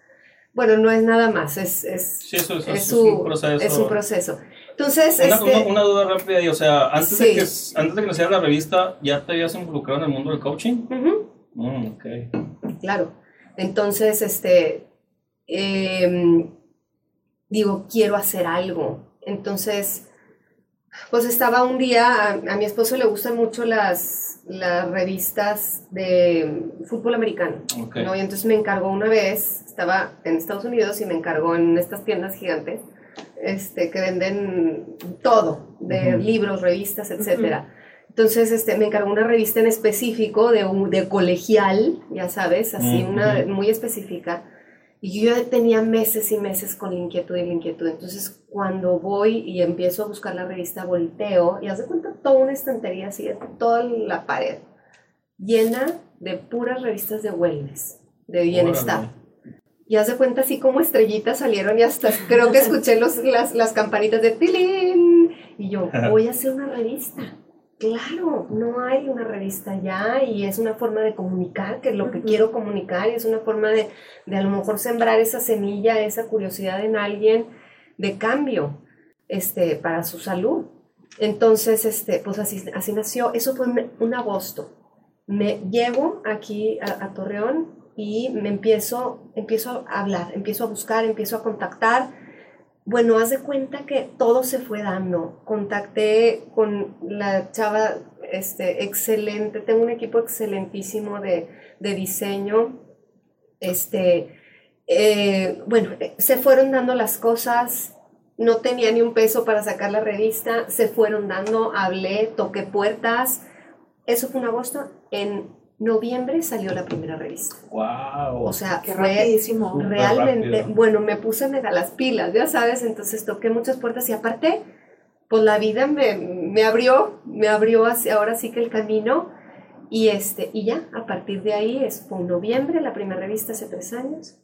Bueno, no es nada más, es, es, Sí, eso, eso es, es, su- un proceso. es un proceso. Entonces, Una, este, una- una duda rápida, y, o sea, antes, Sí. de que, antes de que naciera la revista, ¿ya te habías involucrado en el mundo del coaching? ujú. Mm, ok. Claro. Entonces, este, em, digo, quiero hacer algo. Entonces, pues estaba un día, a, a mi esposo le gustan mucho las, las revistas de fútbol americano, Ok. ¿no? Y entonces me encargó una vez, estaba en Estados Unidos y me encargó en estas tiendas gigantes, este, que venden todo, de libros, revistas, etcétera. Entonces, este, me encargó una revista en específico de, un- de colegial, ya sabes, así, una muy específica. Y yo tenía meses y meses con la inquietud y la inquietud. Entonces, cuando voy y empiezo a buscar la revista, volteo y haz de cuenta toda una estantería así, toda la pared, llena de puras revistas de wellness, de bienestar. Órale. Y haz de cuenta así como estrellitas salieron y hasta creo que escuché los, las, las campanitas de tilín. Y yo, voy a hacer una revista. Claro, no hay una revista ya y es una forma de comunicar, que es lo que quiero comunicar y es una forma de, de a lo mejor sembrar esa semilla, esa curiosidad en alguien de cambio este, para su salud. Entonces, este, pues así, así nació. Eso fue un agosto. Me llevo aquí a, a Torreón y me empiezo, empiezo a hablar, empiezo a buscar, empiezo a contactar. Bueno, haz de cuenta que todo se fue dando. Contacté con la chava este, excelente, tengo un equipo excelentísimo de, de diseño. Este, eh, bueno, se fueron dando las cosas, no tenía ni un peso para sacar la revista, se fueron dando, hablé, toqué puertas. Eso fue en agosto. En noviembre salió la primera revista. Wow. O sea, Qué fue rapidísimo. Realmente, rápido. bueno, me puse mega las pilas, ya sabes, entonces toqué muchas puertas y aparte, pues la vida me, me abrió, me abrió hacia, ahora sí que el camino y este, y ya, a partir de ahí, es, fue en noviembre, la primera revista hace tres años,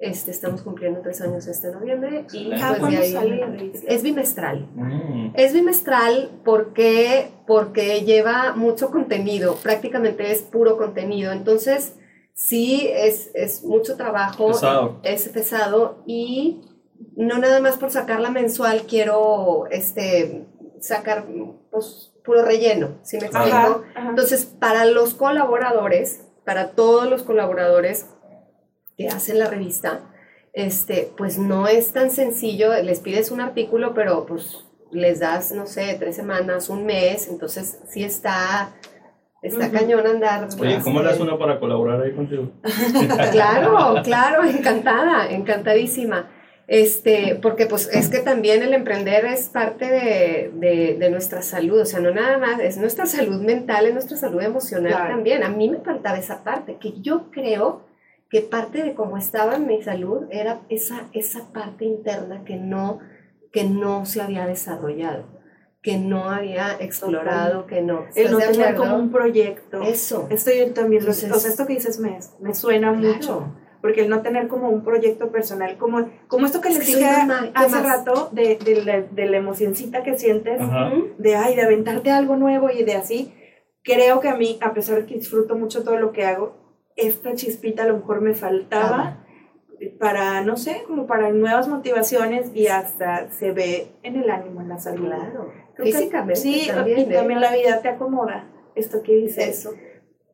este, estamos cumpliendo tres años este noviembre y Excelente. ¿Cada pues de ahí, sale la revista? es bimestral. Mm, Es bimestral porque, porque lleva mucho contenido, prácticamente es puro contenido. Entonces, sí, es, es mucho trabajo, Pesado. es pesado y no nada más por sacarla mensual quiero este, sacar pues, puro relleno, ¿sí me explico? Ajá, ajá. Entonces, para los colaboradores, para todos los colaboradores que hacen la revista, este, pues no es tan sencillo, les pides un artículo, pero pues les das, no sé, tres semanas, un mes, entonces sí está, está cañón andar. Oye, ¿cómo le este, hace uno para colaborar ahí contigo? Claro, claro, encantada, encantadísima. Este, porque pues es que también el emprender es parte de, de- de nuestra salud, o sea, no nada más, es nuestra salud mental, es nuestra salud emocional Claro. también. A mí me faltaba esa parte, que yo creo que parte de cómo estaba mi salud era esa, esa parte interna que no, que no se había desarrollado, que no había explorado, que no. El ¿Estás no tener como un proyecto. Eso. Esto yo también, lo- Entonces- o sea, esto que dices me, me suena Claro. mucho. Porque el no tener como un proyecto personal, como, como esto que Es les dije mamá, ¿qué hace más? rato, de, de, la, de la emocioncita que sientes, Ajá. De, ay, de aventarte algo nuevo y de así. Creo que a mí, a pesar de que disfruto mucho todo lo que hago, esta chispita a lo mejor me faltaba para, no sé, como para nuevas motivaciones y hasta se ve en el ánimo, en la salud. Claro. Creo que Físicamente sí, también, y ¿eh? también la vida te acomoda. Esto que dices. Eso.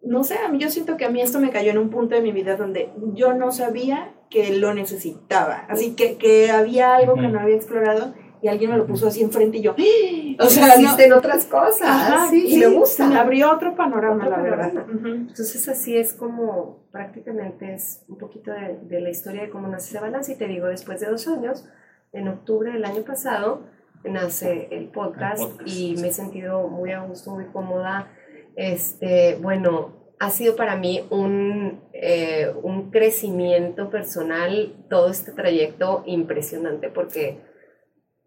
no sé, a mí yo siento que a mí esto me cayó en un punto de mi vida donde yo no sabía que lo necesitaba. Así que, que había algo que no había explorado y alguien me lo puso así enfrente y yo, ¡Ah!". o sea, existen otras cosas y me gusta. Me abrió otro panorama, la verdad. Entonces así es como prácticamente es un poquito de, de, la historia de cómo nace ese balance y te digo, después de dos años, en octubre del año pasado, nace el podcast, el podcast y me he sentido muy a gusto, muy cómoda este, bueno, ha sido para mí un, eh, un crecimiento personal todo este trayecto impresionante porque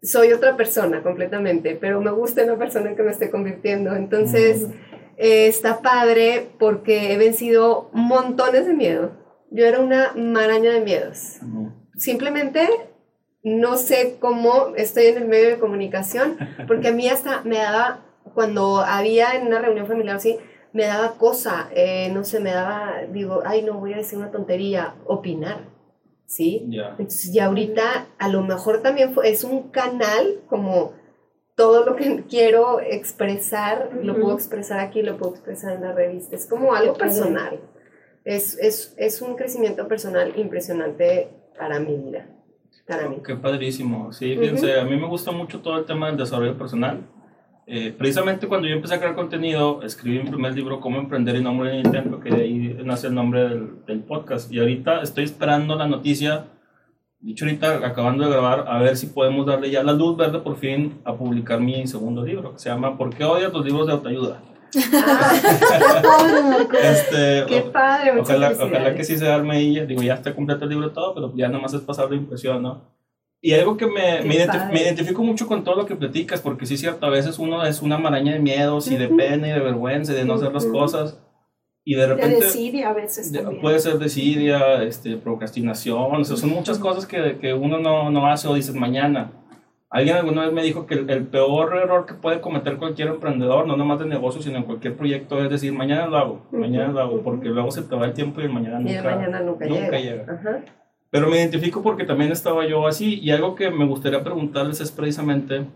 soy otra persona completamente, pero me gusta la persona en que me estoy convirtiendo. Entonces, eh, está padre porque he vencido montones de miedo. Yo era una maraña de miedos. Simplemente no sé cómo estoy en el medio de comunicación, porque a mí hasta me daba cuando había en una reunión familiar así, me daba cosa, eh, no sé, me daba, digo, ay, no voy a decir una tontería, opinar, ¿sí? Entonces, y ahorita a lo mejor también es un canal como todo lo que quiero expresar, lo puedo expresar aquí, lo puedo expresar en la revista, es como algo personal. Es, es, es un crecimiento personal impresionante para mi vida. Para mí. Qué padrísimo. Sí, fíjense, a mí me gusta mucho todo el tema del desarrollo personal eh, precisamente cuando yo empecé a crear contenido, escribí mi primer libro, Cómo emprender y no morir en intento, que de ahí nace el nombre del, del, podcast. Y ahorita estoy esperando la noticia, dicho ahorita, acabando de grabar, a ver si podemos darle ya la luz verde por fin a publicar mi segundo libro, que se llama ¿Por qué odias los libros de autoayuda? este, Qué padre, ojalá, ojalá, que sí se arme y digo, ya está completo el libro todo, pero ya nomás es pasar la impresión, ¿no? Y algo que me, me, identifico mucho con todo lo que platicas, porque sí es cierto, a veces uno es una maraña de miedos y de pena y de vergüenza y de no hacer las cosas. Y de repente... De desidia a veces Puede ser desidia, este, procrastinación, o sea, son muchas cosas que, que uno no, no, hace o dices mañana. Alguien alguna vez me dijo que el, peor error que puede cometer cualquier emprendedor, no nomás de negocio, sino en cualquier proyecto, es decir, mañana lo hago, mañana lo hago, porque luego se te va el tiempo y el mañana nunca, y el mañana nunca, nunca llega. llega. Pero me identifico porque también estaba yo así y algo que me gustaría preguntarles es precisamente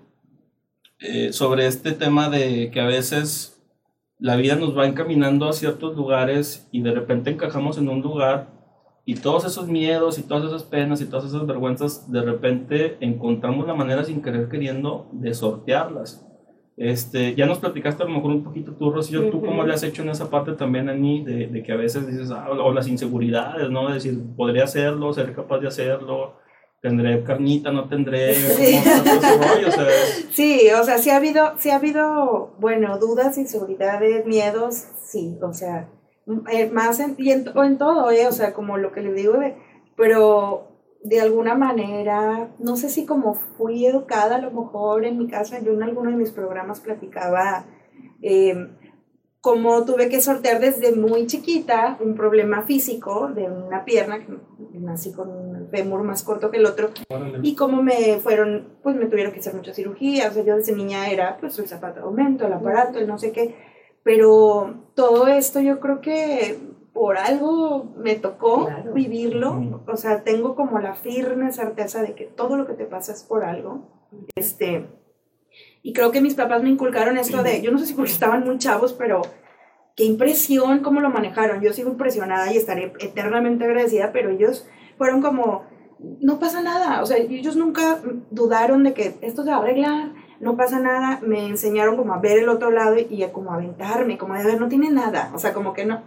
eh, sobre este tema de que a veces la vida nos va encaminando a ciertos lugares y de repente encajamos en un lugar y todos esos miedos y todas esas penas y todas esas vergüenzas de repente encontramos la manera sin querer queriendo de sortearlas. Este, ya nos platicaste a lo mejor un poquito tú, Rocío, ¿tú cómo le has hecho en esa parte también a mí de, de que a veces dices, ah, o las inseguridades, ¿no? De decir, podría hacerlo, ser capaz de hacerlo, tendré carnita, no tendré, sí. rollo, o sea, sí, o sea, sí ha habido, sí ha habido, bueno, dudas, inseguridades, miedos, sí, o sea, eh, más en, y en, en todo, eh, o sea, como lo que le digo, de, pero de alguna manera, no sé si como fui educada, a lo mejor en mi casa, yo en alguno de mis programas platicaba eh, cómo tuve que sortear desde muy chiquita un problema físico de una pierna, que nací con un fémur más corto que el otro, y cómo me fueron, pues me tuvieron que hacer muchas cirugías, o sea, yo desde niña era pues el zapato de aumento, el aparato, el no sé qué, pero todo esto yo creo que por algo me tocó vivirlo, o sea, tengo como la firme certeza de que todo lo que te pasa es por algo. Este, y creo que mis papás me inculcaron esto de, yo no sé si porque estaban muy chavos, pero qué impresión cómo lo manejaron. Yo sigo impresionada y estaré eternamente agradecida, pero ellos fueron como, no pasa nada, o sea, ellos nunca dudaron de que esto se va a arreglar, no pasa nada, me enseñaron como a ver el otro lado y a como aventarme, como de ver, no tiene nada, o sea, como que no,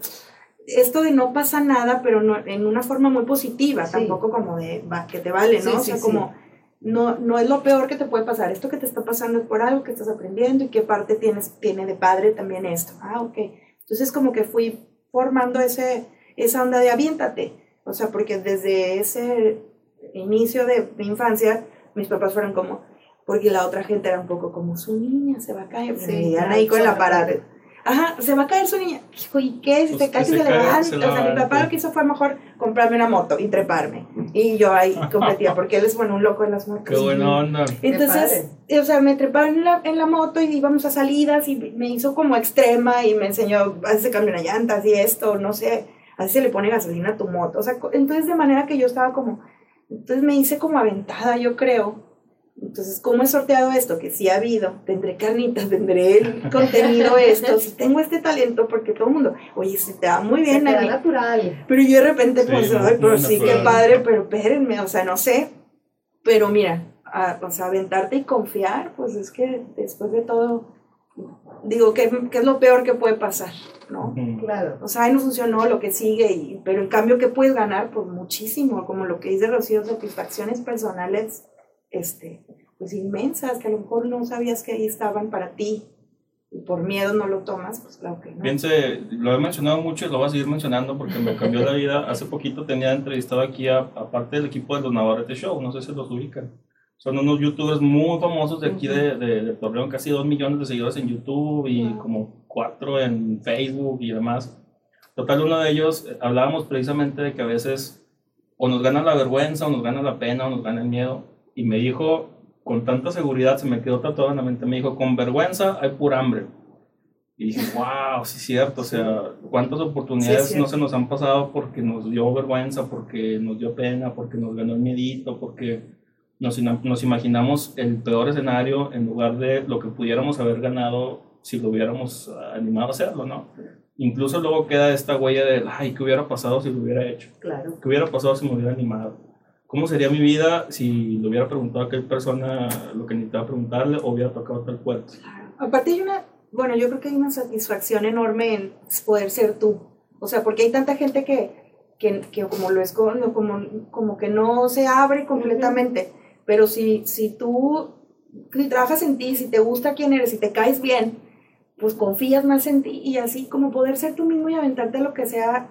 esto de no pasa nada, pero no, en una forma muy positiva, tampoco como de que te vale, ¿no? o sea, como no, no es lo peor que te puede pasar, esto que te está pasando es por algo que estás aprendiendo y qué parte tienes, tiene de padre también esto. Ah, ok. Entonces como que fui formando ese, esa onda de aviéntate, o sea, porque desde ese inicio de mi infancia, mis papás fueron como, porque la otra gente era un poco como, su niña se va a caer, sí, ahí con la parada ajá, se va a caer su niña. Hijo, ¿y qué? Si pues se cae, se, se, levanta. o sea, mi papá lo que hizo fue mejor comprarme una moto y treparme. Y yo ahí competía, porque él es, bueno, un loco en las motos. Qué buena onda. Entonces, o sea, me trepaba en la, en la moto y íbamos a salidas y me hizo como extrema y me enseñó, a se cambia una llanta, así esto, no sé, así se le pone gasolina a tu moto. O sea, entonces de manera que yo estaba como, entonces me hice como aventada, yo creo Entonces, ¿cómo he sorteado esto? Que sí ha habido, tendré carnitas, tendré el contenido esto, si tengo este talento, porque todo el mundo, oye, se te va muy bien, Se te da Ani". natural. Pero yo de repente, Sí, pues, ay, pero sí, qué padre, pero espérenme, o sea, no sé. Pero mira, a- o sea, aventarte y confiar, pues es que después de todo, digo, ¿qué, qué es lo peor que puede pasar? ¿No? Ujú. Claro. O sea, ay, no funcionó lo que sigue, y, pero en cambio, ¿qué puedes ganar? Pues muchísimo, como lo que dice Rocío, satisfacciones personales, este, pues inmensas, que a lo mejor no sabías que ahí estaban para ti, y por miedo no lo tomas, pues claro que no. Piense, lo he mencionado mucho y lo voy a seguir mencionando porque me cambió la vida. Hace poquito tenía entrevistado aquí a, a parte del equipo de los Navarrete Show, no sé si los ubican. Son unos youtubers muy famosos de aquí de, de, de Torreón, casi dos millones de seguidores en YouTube y como cuatro en Facebook y demás. Total, uno de ellos, eh, hablábamos precisamente de que a veces o nos gana la vergüenza, o nos gana la pena, o nos gana el miedo. Y me dijo, con tanta seguridad, se me quedó tatuado en la mente, me dijo, con vergüenza hay pura hambre. Y dije, wow, sí es cierto, o sea, cuántas oportunidades Sí, no se nos han pasado porque nos dio vergüenza, porque nos dio pena, porque nos ganó el miedito, porque nos, nos imaginamos el peor escenario en lugar de lo que pudiéramos haber ganado si lo hubiéramos animado a hacerlo, ¿no? Incluso luego queda esta huella de, ay, ¿qué hubiera pasado si lo hubiera hecho? Claro. ¿Qué hubiera pasado si me hubiera animado? ¿Cómo sería mi vida si le hubiera preguntado a aquella persona lo que necesitaba preguntarle o hubiera tocado tal puerta? Aparte hay una, bueno, yo creo que hay una satisfacción enorme en poder ser tú. O sea, porque hay tanta gente que, que, que como lo esconde, como, como que no se abre completamente. Pero si, si tú si trabajas en ti, si te gusta quién eres, si te caes bien, pues confías más en ti y así como poder ser tú mismo y aventarte lo que sea,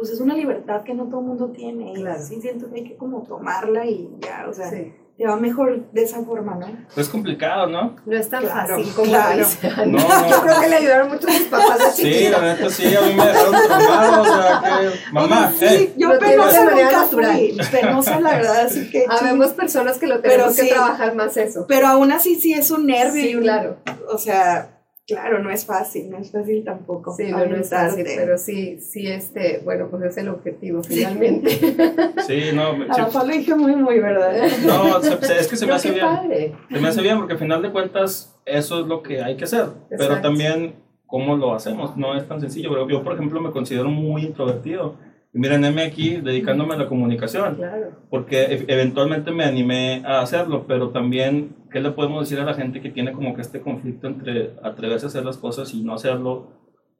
pues es una libertad que no todo el mundo tiene. Y Claro. sí siento que hay que como tomarla y ya, o sea, Sí. te va mejor de esa forma, ¿no? Es complicado, ¿no? No es tan Claro, fácil como claro. Ana. No, Yo no. creo que le ayudaron mucho sus papás de Sí, la neta sí, a mí me dejaron traumado, o sea, que... Mamá, Sí, eh, yo penosa de manera nunca natural. fui, penosa la verdad, así que... Habemos personas que lo Pero tenemos que sí. trabajar más eso. Pero aún así sí es un nervio. y Sí, un- claro. O sea, claro, no es fácil, no es fácil tampoco. Sí, no, no es fácil, pero sí, sí, este, bueno, pues es el objetivo finalmente. sí, no, lo dije muy, muy, ¿verdad? no, se- es que se me hace bien. padre. Se me hace bien porque al final de cuentas eso es lo que hay que hacer, pero también cómo lo hacemos, no es tan sencillo. Pero yo, por ejemplo, me considero muy introvertido. Y miren, heme aquí dedicándome a la comunicación, Claro. porque e- eventualmente me animé a hacerlo, pero también, ¿qué le podemos decir a la gente que tiene como que este conflicto entre atreverse a hacer las cosas y no hacerlo?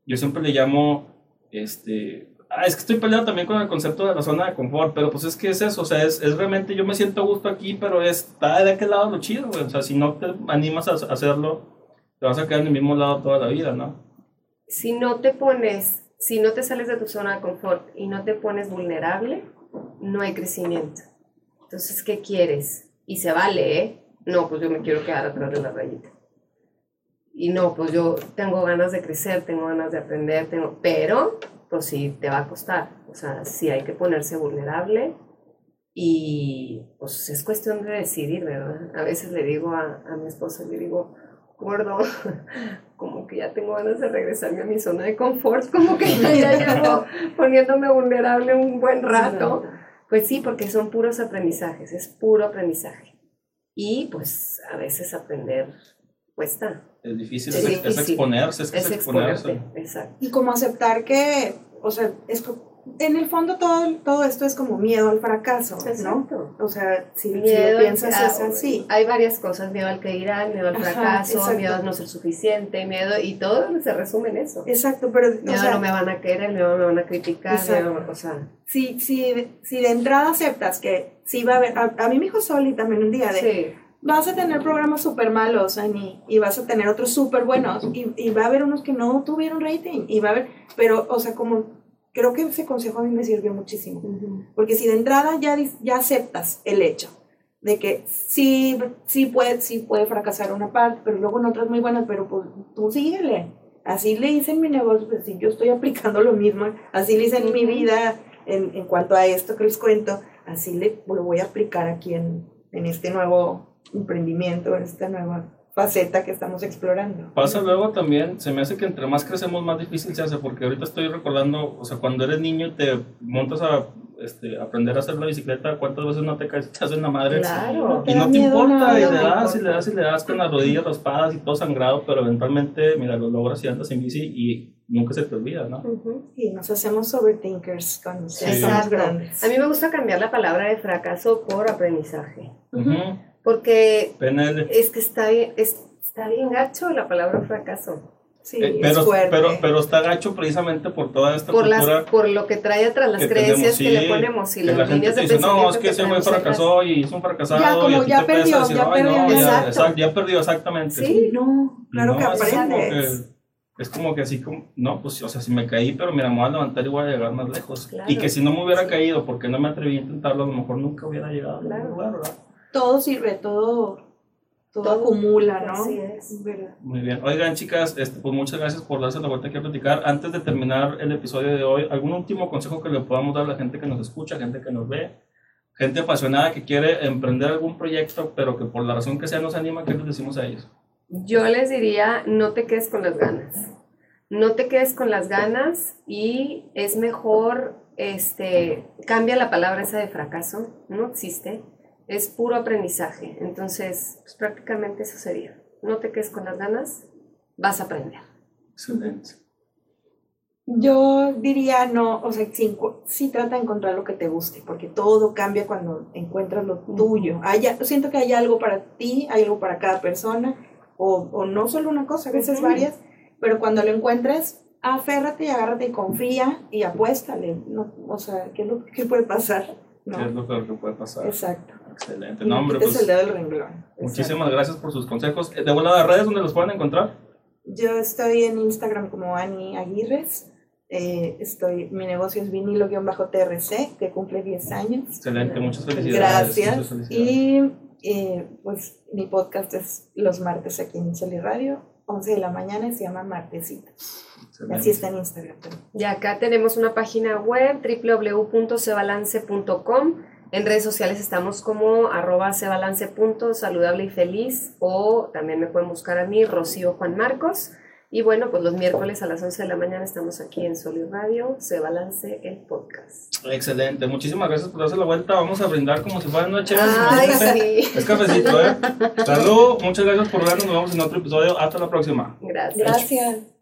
Yo siempre le llamo, este, ah, es que estoy peleado también con el concepto de la zona de confort, pero pues es que es eso, o sea, es, es realmente, yo me siento a gusto aquí, pero está de aquel lado lo chido, güey. o sea, si no te animas a hacerlo, te vas a quedar en el mismo lado toda la vida, ¿no? Si no te pones, si no te sales de tu zona de confort y no te pones vulnerable, no hay crecimiento. Entonces, ¿qué quieres? Y se vale, ¿eh? No, pues yo me quiero quedar atrás de la rayita. Y no, pues yo tengo ganas de crecer, tengo ganas de aprender, tengo, pero pues sí te va a costar. O sea, sí hay que ponerse vulnerable y pues es cuestión de decidir, ¿verdad? A veces le digo a, a mi esposa, le digo, gordo, como que ya tengo ganas de regresarme a mi zona de confort, como que ya, ya llevo poniéndome vulnerable un buen rato. Pues sí, porque son puros aprendizajes, es puro aprendizaje. Y pues a veces aprender cuesta, Es difícil, Es es, es difícil. exponerse, es que es, es exponerse. exacto. Y como aceptar que, o sea, es, en el fondo todo, todo esto es como miedo al fracaso, ¿no? Exacto. O sea, si, si Miedo, lo piensas ah, es así. Hay varias cosas, miedo al que dirán, miedo al Ajá, fracaso, exacto. miedo a no ser suficiente, miedo, y todo se resume en eso. Exacto, pero, o Miedo sea, no me van a querer, miedo me van a criticar, Exacto. miedo, o sea, si, si, si de entrada aceptas que sí va a haber, a, a mí me dijo Soli también un día de, sí, vas a tener programas súper malos, Ani, y vas a tener otros súper buenos, y, y va a haber unos que no tuvieron rating, y va a haber, pero, o sea, como, creo que ese consejo a mí me sirvió muchísimo, porque si de entrada ya, ya aceptas el hecho de que sí, sí, puede, sí puede fracasar una parte, pero luego en otras muy buenas, pero pues tú síguele. Así le hice en mi negocio, pues si yo estoy aplicando lo mismo, así le hice en mi vida en, en cuanto a esto que les cuento, así le, lo voy a aplicar aquí en, en este nuevo emprendimiento, en esta nueva faceta que estamos explorando. Pasa luego también, se me hace que entre más crecemos más difícil se hace, porque ahorita estoy recordando, o sea, cuando eres niño y te montas a este, aprender a hacer la bicicleta, ¿cuántas veces no te caes? Te haces una madre. Claro. Y no te importa, nada, y le das, y le das, y le das con las rodillas raspadas y todo sangrado, pero eventualmente, mira, lo logras y andas en bici y nunca se te olvida, ¿no? Ujú. Sí, nos hacemos overthinkers cuando Sí. Exacto. grandes. A mí me gusta cambiar la palabra de fracaso por aprendizaje. Ujú. Porque PNL. es que está bien, es- está bien gacho la palabra fracaso. Sí, Eh, es pero, fuerte. pero, pero está gacho precisamente por toda esta Por, las, por lo que trae atrás, las que creencias tenemos, que le ponemos y que las la gente líneas te de dice, no, es que que ese güey traemos atrás". fracasó y es un fracasado Ya, como y ya perdió, decir, ya "Ay, perdió". no, ya, Exacto. ya perdió exactamente. Sí. No, claro No, que es como aprendes. que- Es como que así como, no, pues, o sea, si me caí, pero mira, me voy a levantar y voy a llegar más lejos. Claro. Y que si no me hubiera Sí. caído porque no me atreví a intentarlo, a lo mejor nunca hubiera llegado a Claro. Todo sirve, todo, todo, Todo. acumula, ¿no? Así es. ¿Verdad? Muy bien. Oigan, chicas, este, pues muchas gracias por darse la vuelta aquí a platicar. Antes de terminar el episodio de hoy, ¿algún último consejo que le podamos dar a la gente que nos escucha, gente que nos ve, gente apasionada que quiere emprender algún proyecto, pero que por la razón que sea no se anima? ¿Qué les decimos a ellos? Yo les diría, no te quedes con las ganas. No te quedes con las ganas y es mejor, este, cambia la palabra esa de fracaso, no existe, es puro aprendizaje. Entonces, pues prácticamente eso sería. No te quedes con las ganas, vas a aprender. Excelente. Yo diría no, o sea, sí, trata de encontrar lo que te guste, porque todo cambia cuando encuentras lo tuyo. Hay, siento que hay algo para ti, hay algo para cada persona, o, o no solo una cosa, a veces varias, pero cuando lo encuentres, aférrate y agárrate y confía y apuéstale. No, o sea, ¿qué, es lo, qué puede pasar? ¿Qué es ¿No? lo peor que puede pasar? Exacto. Excelente. Y No, hombre, pues el dedo del renglón. muchísimas gracias por sus consejos. Eh, De volada, redes donde los pueden encontrar. Yo estoy en Instagram como Ani Aguirres. Eh, estoy, mi negocio es vinilo-trc, que cumple 10 años. Excelente, muchas felicidades. muchas Gracias. felicidades. Y eh, pues mi podcast es los martes aquí en Soli Radio, 11 de la mañana, y se llama. Y Excelente. así está en Instagram también. Y acá tenemos una página web www.cebalance.com. En redes sociales estamos como arroba cebalance.saludable y feliz o también me pueden buscar a mí, Rocío Juan Marcos. Y bueno, pues los miércoles a las 11 de la mañana estamos aquí en Sol y Radio, Se Balance el podcast. Excelente, muchísimas gracias por darse la vuelta. Vamos a brindar como si fuera noche. Ay, sí. Es cafecito, ¿eh? Salud, muchas gracias por vernos. Nos vemos en otro episodio. Hasta la próxima. Gracias. Gracias.